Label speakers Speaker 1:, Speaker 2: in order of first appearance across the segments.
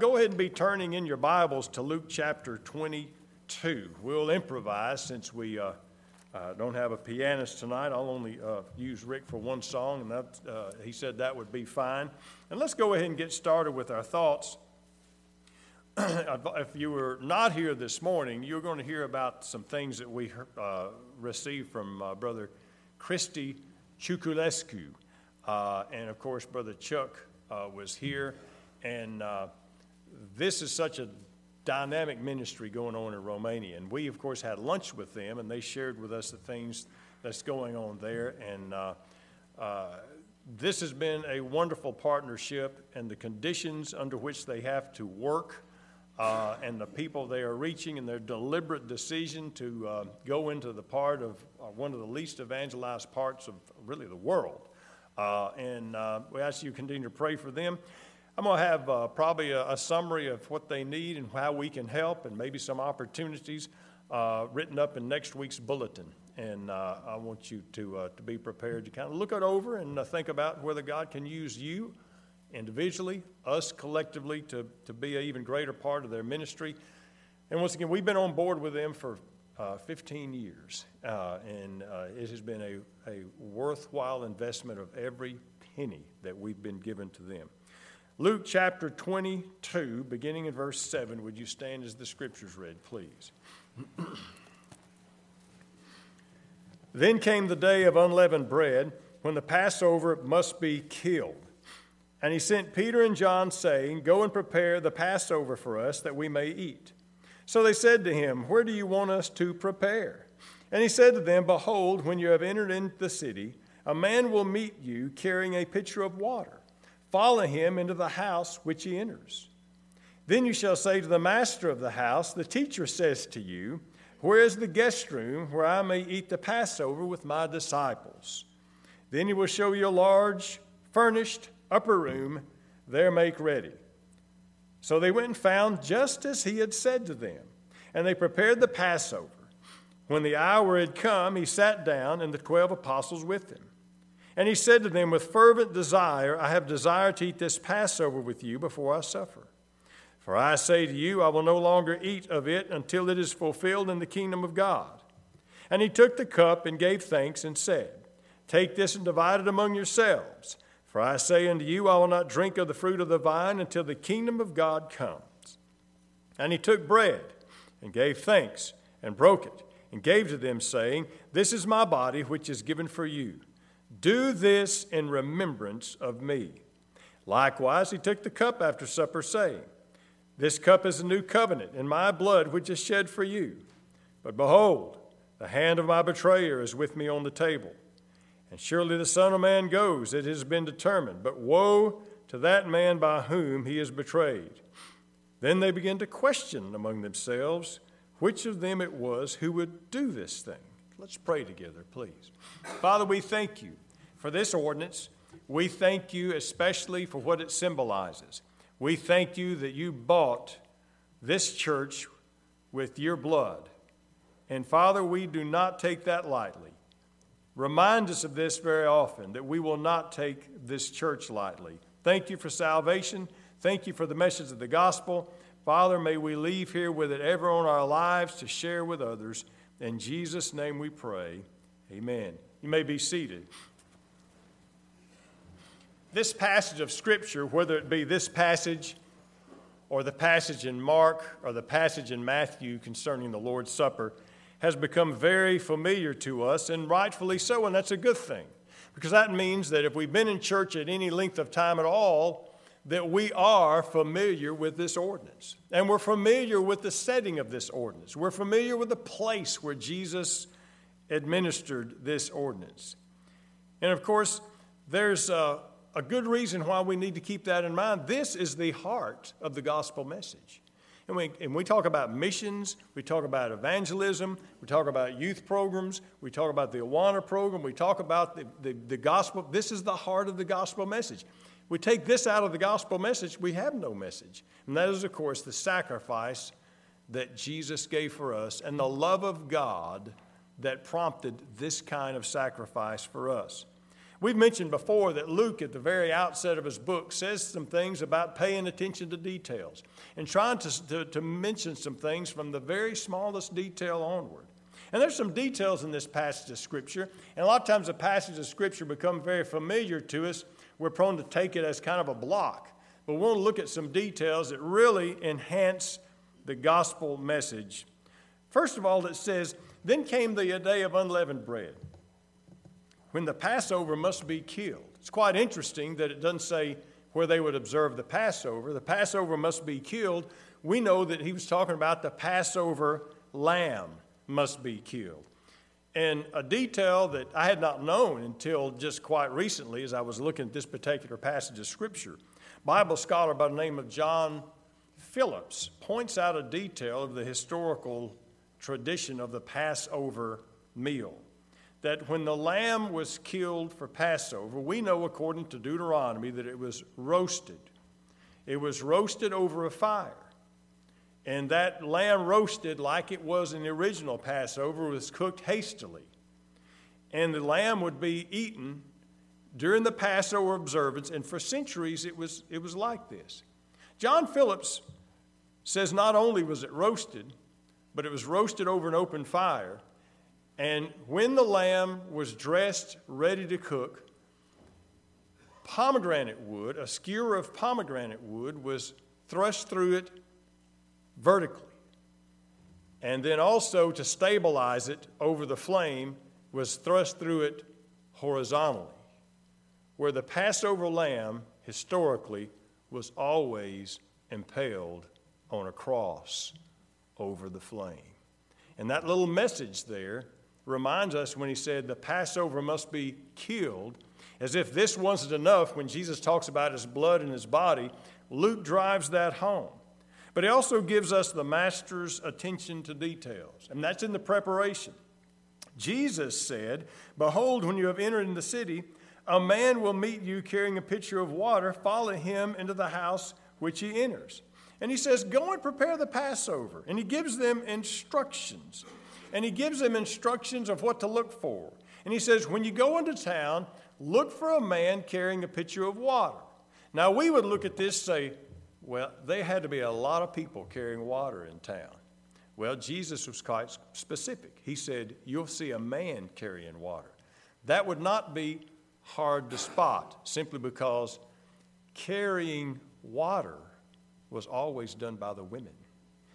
Speaker 1: Go ahead and be turning in your Bibles to Luke chapter 22. We'll improvise since we uh, uh, don't have a pianist tonight. I'll only uh, use Rick for one song, and that, uh, he said that would be fine. And let's go ahead and get started with our thoughts. if you were not here this morning, you're going to hear about some things that we uh, received from uh, Brother Christy Chukulescu. and of course, Brother Chuck was here. And this is such a dynamic ministry going on in Romania. And we, of course, had lunch with them, and they shared with us the things that's going on there. And uh, uh, this has been a wonderful partnership, and the conditions under which they have to work. Uh, and the people they are reaching, and their deliberate decision to uh, go into the part of uh, one of the least evangelized parts of really the world. Uh, and we ask you to continue to pray for them. I'm going to have uh, probably a, a, summary of what they need and how we can help, and maybe some opportunities uh, written up in next week's bulletin. And uh, I want you to, uh, to be prepared to kind of look it over and uh, think about whether God can use you individually, us collectively, to, to be an even greater part of their ministry. And once again, we've been on board with them for uh, 15 years, and it has been a, a worthwhile investment of every penny that we've been given to them. Luke chapter 22, beginning in verse 7. Would you stand as the scriptures read, please? then came the day of unleavened bread, when the Passover must be killed. And he sent Peter and John, saying, Go and prepare the Passover for us, that we may eat. So they said to him, Where do you want us to prepare? And he said to them, Behold, when you have entered into the city, a man will meet you carrying a pitcher of water. Follow him into the house which he enters. Then you shall say to the master of the house, The teacher says to you, Where is the guest room where I may eat the Passover with my disciples? Then he will show you a large, furnished upper room. There make ready. So they went and found just as he had said to them, and they prepared the Passover. When the hour had come, he sat down, and the twelve apostles with him. And he said to them, With fervent desire, I have desired to eat this Passover with you before I suffer. For I say to you, I will no longer eat of it until it is fulfilled in the kingdom of God. And he took the cup and gave thanks and said, Take this and divide it among yourselves. For I say unto you, I will not drink of the fruit of the vine until the kingdom of God comes. And he took bread and gave thanks and broke it and gave to them, saying, This is my body, which is given for you. Do this in remembrance of me. Likewise, he took the cup after supper, saying, This cup is a new covenant in my blood, which is shed for you. But behold, the hand of my betrayer is with me on the table. And surely the Son of Man goes, it has been determined. But woe to that man by whom he is betrayed. Then they began to question among themselves which of them it was who would do this thing. Let's pray together, please. Father, we thank you for this ordinance. We thank you especially for what it symbolizes. We thank you that you bought this church with your blood. And Father, we do not take that lightly. Remind us of this very often that we will not take this church lightly. Thank you for salvation. Thank you for the message of the gospel. Father, may we leave here with it ever on our lives to share with others. In Jesus' name we pray. Amen. You may be seated. This passage of Scripture, whether it be this passage or the passage in Mark or the passage in Matthew concerning the Lord's Supper, has become very familiar to us, and rightfully so, and that's a good thing. Because that means that if we've been in church at any length of time at all, that we are familiar with this ordinance. And we're familiar with the setting of this ordinance. We're familiar with the place where Jesus administered this ordinance. And of course, there's a, a good reason why we need to keep that in mind. This is the heart of the gospel message. And we, and we talk about missions, we talk about evangelism, we talk about youth programs, we talk about the Awana program, we talk about the, the, the gospel. This is the heart of the gospel message we take this out of the gospel message, we have no message. And that is, of course, the sacrifice that Jesus gave for us and the love of God that prompted this kind of sacrifice for us. We've mentioned before that Luke, at the very outset of his book, says some things about paying attention to details and trying to, to, to, mention some things from the very smallest detail onward. And there's some details in this passage of Scripture, and a lot of times the passage of Scripture become very familiar to us. We're prone to take it as kind of a block. But we want to look at some details that really enhance the gospel message. First of all, it says, Then came the day of unleavened bread when the Passover must be killed. It's quite interesting that it doesn't say where they would observe the Passover. The Passover must be killed. We know that he was talking about the Passover lamb must be killed. And a detail that I had not known until just quite recently as I was looking at this particular passage of Scripture. Bible scholar by the name of John Phillips points out a detail of the historical tradition of the Passover meal that when the lamb was killed for Passover, we know according to Deuteronomy that it was roasted. It was roasted over a fire. And that lamb roasted like it was in the original Passover was cooked hastily. And the lamb would be eaten during the Passover observance, and for centuries it was, it was like this. John Phillips says not only was it roasted, but it was roasted over an open fire, and when the lamb was dressed, ready to cook, pomegranate wood, a skewer of pomegranate wood, was thrust through it vertically. And then also to stabilize it over the flame was thrust through it horizontally, where the Passover lamb historically was always impaled on a cross over the flame. And that little message there reminds us when he said the Passover must be killed, as if this wasn't enough when Jesus talks about his blood and his body. Luke drives that home. But he also gives us the master's attention to details, and that's in the preparation. Jesus said, Behold, when you have entered in the city, a man will meet you carrying a pitcher of water. Follow him into the house which he enters. And he says, Go and prepare the Passover. And he gives them instructions and he gives them instructions of what to look for. And he says, When you go into town, look for a man carrying a pitcher of water. Now, we would look at this say, well, there had to be a lot of people carrying water in town. Well, Jesus was quite specific. He said, You'll see a man carrying water. That would not be hard to spot simply because carrying water was always done by the women.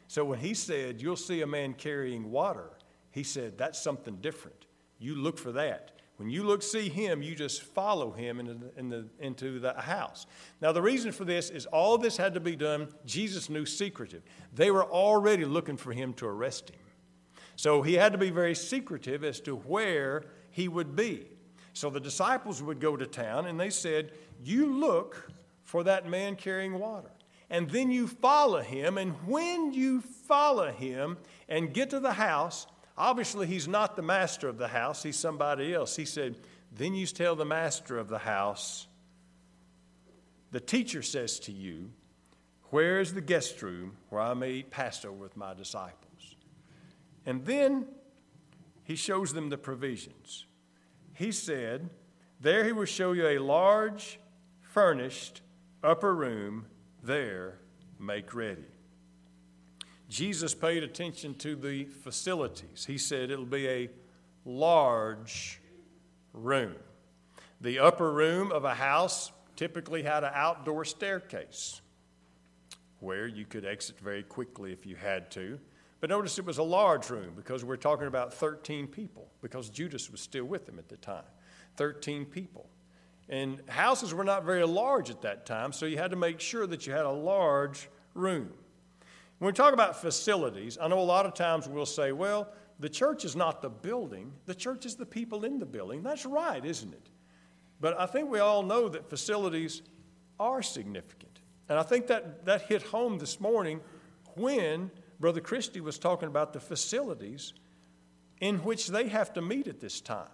Speaker 1: So when he said, You'll see a man carrying water, he said, That's something different. You look for that. When you look see him, you just follow him into the, in the, into the house. Now, the reason for this is all this had to be done, Jesus knew secretive. They were already looking for him to arrest him. So he had to be very secretive as to where he would be. So the disciples would go to town and they said, You look for that man carrying water. And then you follow him. And when you follow him and get to the house, Obviously, he's not the master of the house, he's somebody else. He said, Then you tell the master of the house, the teacher says to you, Where is the guest room where I may eat Passover with my disciples? And then he shows them the provisions. He said, There he will show you a large, furnished upper room. There, make ready. Jesus paid attention to the facilities. He said it'll be a large room. The upper room of a house typically had an outdoor staircase where you could exit very quickly if you had to. But notice it was a large room because we're talking about 13 people, because Judas was still with them at the time. 13 people. And houses were not very large at that time, so you had to make sure that you had a large room. When we talk about facilities, I know a lot of times we'll say, well, the church is not the building, the church is the people in the building. That's right, isn't it? But I think we all know that facilities are significant. And I think that, that hit home this morning when Brother Christie was talking about the facilities in which they have to meet at this time.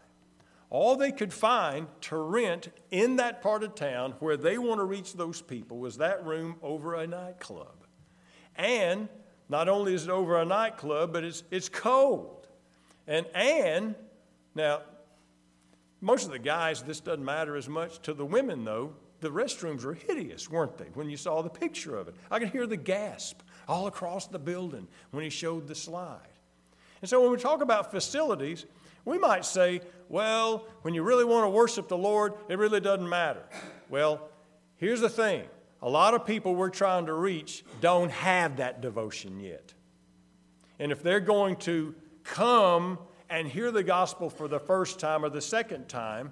Speaker 1: All they could find to rent in that part of town where they want to reach those people was that room over a nightclub. And not only is it over a nightclub, but it's, it's cold. And, and, now, Most of the guys, this doesn't matter as much. To the women, though, the restrooms were hideous, weren't they, when you saw the picture of it? I could hear the gasp all across the building when he showed the slide. And so when we talk about facilities, we might say, well, when you really want to worship the Lord, it really doesn't matter. Well, here's the thing a lot of people we're trying to reach don't have that devotion yet. And if they're going to come and hear the gospel for the first time or the second time,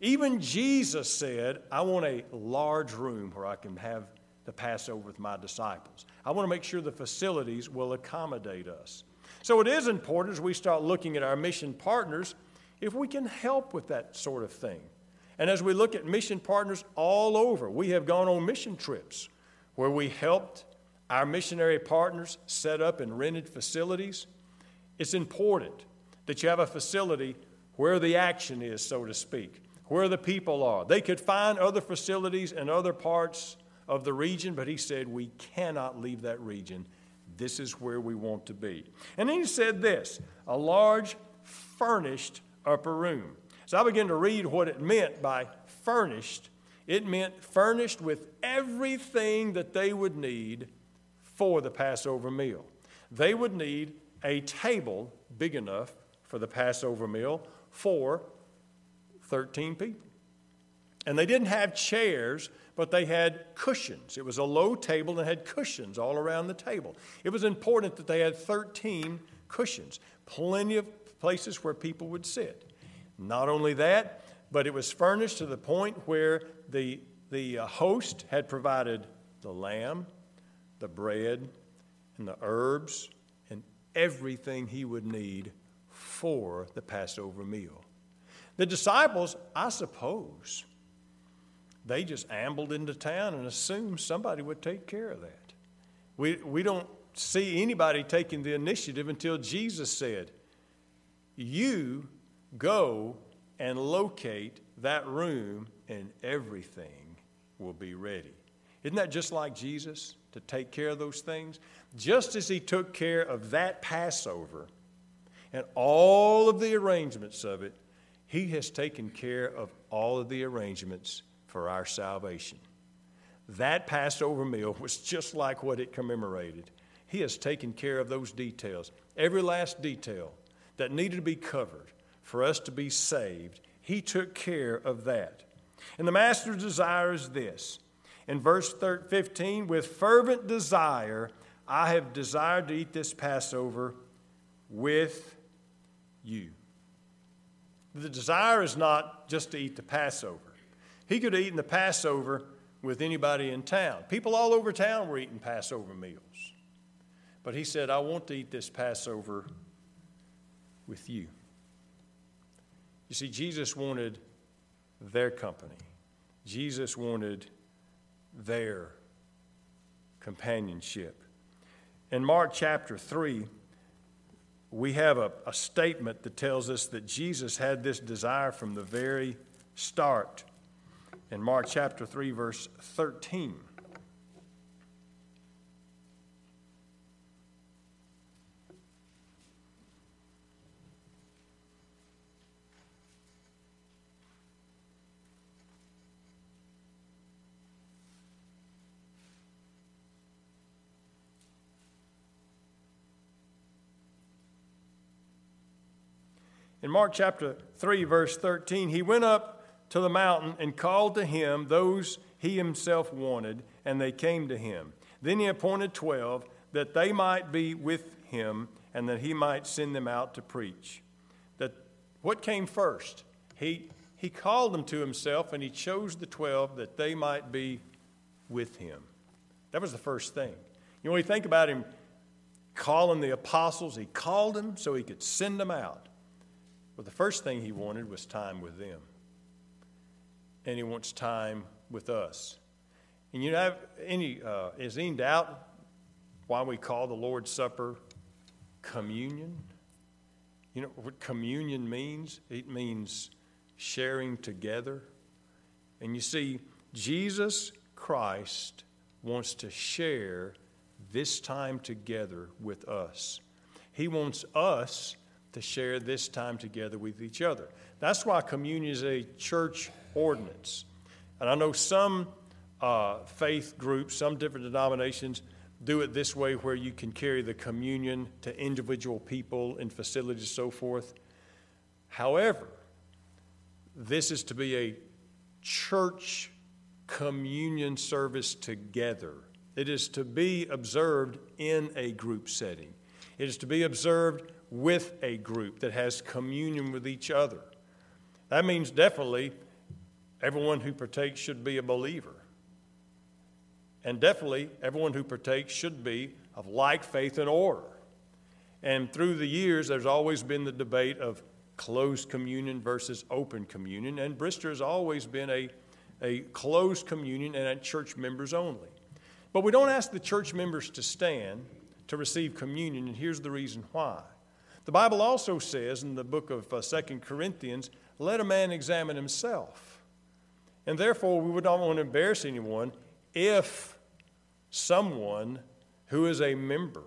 Speaker 1: even Jesus said, I want a large room where I can have the Passover with my disciples. I want to make sure the facilities will accommodate us. So it is important as we start looking at our mission partners if we can help with that sort of thing. And as we look at mission partners all over, we have gone on mission trips where we helped our missionary partners set up and rented facilities. It's important that you have a facility where the action is, so to speak, where the people are. They could find other facilities in other parts of the region, but he said, We cannot leave that region. This is where we want to be. And then he said this a large furnished upper room. So I began to read what it meant by furnished. It meant furnished with everything that they would need for the Passover meal. They would need a table big enough for the Passover meal for 13 people. And they didn't have chairs, but they had cushions. It was a low table and had cushions all around the table. It was important that they had 13 cushions, plenty of places where people would sit. Not only that, but it was furnished to the point where the, the uh, host had provided the lamb, the bread, and the herbs, and everything he would need for the Passover meal. The disciples, I suppose, they just ambled into town and assumed somebody would take care of that. We, we don't see anybody taking the initiative until Jesus said, You Go and locate that room, and everything will be ready. Isn't that just like Jesus to take care of those things? Just as he took care of that Passover and all of the arrangements of it, he has taken care of all of the arrangements for our salvation. That Passover meal was just like what it commemorated. He has taken care of those details, every last detail that needed to be covered for us to be saved. He took care of that. And the master's desire is this. In verse 15, with fervent desire, I have desired to eat this Passover with you. The desire is not just to eat the Passover. He could have eaten the Passover with anybody in town. People all over town were eating Passover meals. But he said, I want to eat this Passover with you. You see, Jesus wanted their company, Jesus wanted their companionship. In Mark chapter 3, we have a, a statement that tells us that Jesus had this desire from the very start. In Mark chapter 3, verse 13. Mark chapter 3, verse 13, he went up to the mountain and called to him those he himself wanted, and they came to him. Then he appointed twelve that they might be with him and that he might send them out to preach. That what came first? He, he called them to himself and he chose the twelve that they might be with him. That was the first thing. You know, when you think about him calling the apostles, he called them so he could send them out. Well, the first thing he wanted was time with them. And he wants time with us. And you know, any, uh, is any doubt why we call the Lord's Supper communion? You know what communion means? It means sharing together. And you see, Jesus Christ wants to share this time together with us. He wants us to share this time together with each other. That's why communion is a church ordinance. And I know some uh, faith groups, some different denominations, do it this way where you can carry the communion to individual people in facilities, so forth. However, this is to be a church communion service together. It is to be observed in a group setting. It is to be observed with a group that has communion with each other. That means definitely everyone who partakes should be a believer. And definitely everyone who partakes should be of like faith and order. And through the years, there's always been the debate of closed communion versus open communion. And Brister has always been a, a closed communion and at church members only. But we don't ask the church members to stand to receive communion, and here's the reason why. The Bible also says in the book of uh, 2 Corinthians, let a man examine himself. And therefore, we would not want to embarrass anyone if someone who is a member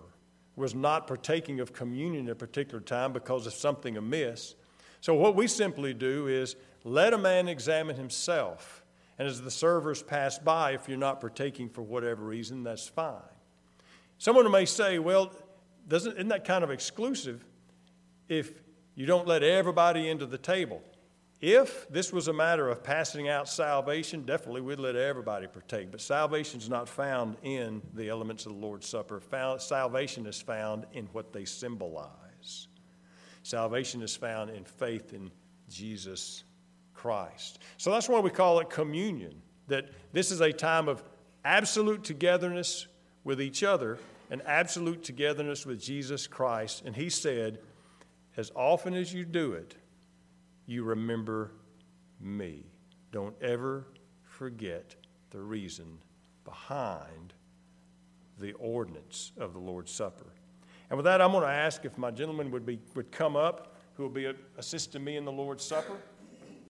Speaker 1: was not partaking of communion at a particular time because of something amiss. So, what we simply do is let a man examine himself. And as the servers pass by, if you're not partaking for whatever reason, that's fine. Someone may say, well, doesn't, isn't that kind of exclusive if you don't let everybody into the table? If this was a matter of passing out salvation, definitely we'd let everybody partake. But salvation is not found in the elements of the Lord's Supper. Salvation is found in what they symbolize. Salvation is found in faith in Jesus Christ. So that's why we call it communion, that this is a time of absolute togetherness with each other and absolute togetherness with Jesus Christ. And he said, as often as you do it, you remember me. Don't ever forget the reason behind the ordinance of the Lord's Supper. And with that, I'm going to ask if my gentleman would, be, would come up, who will be assisting me in the Lord's Supper.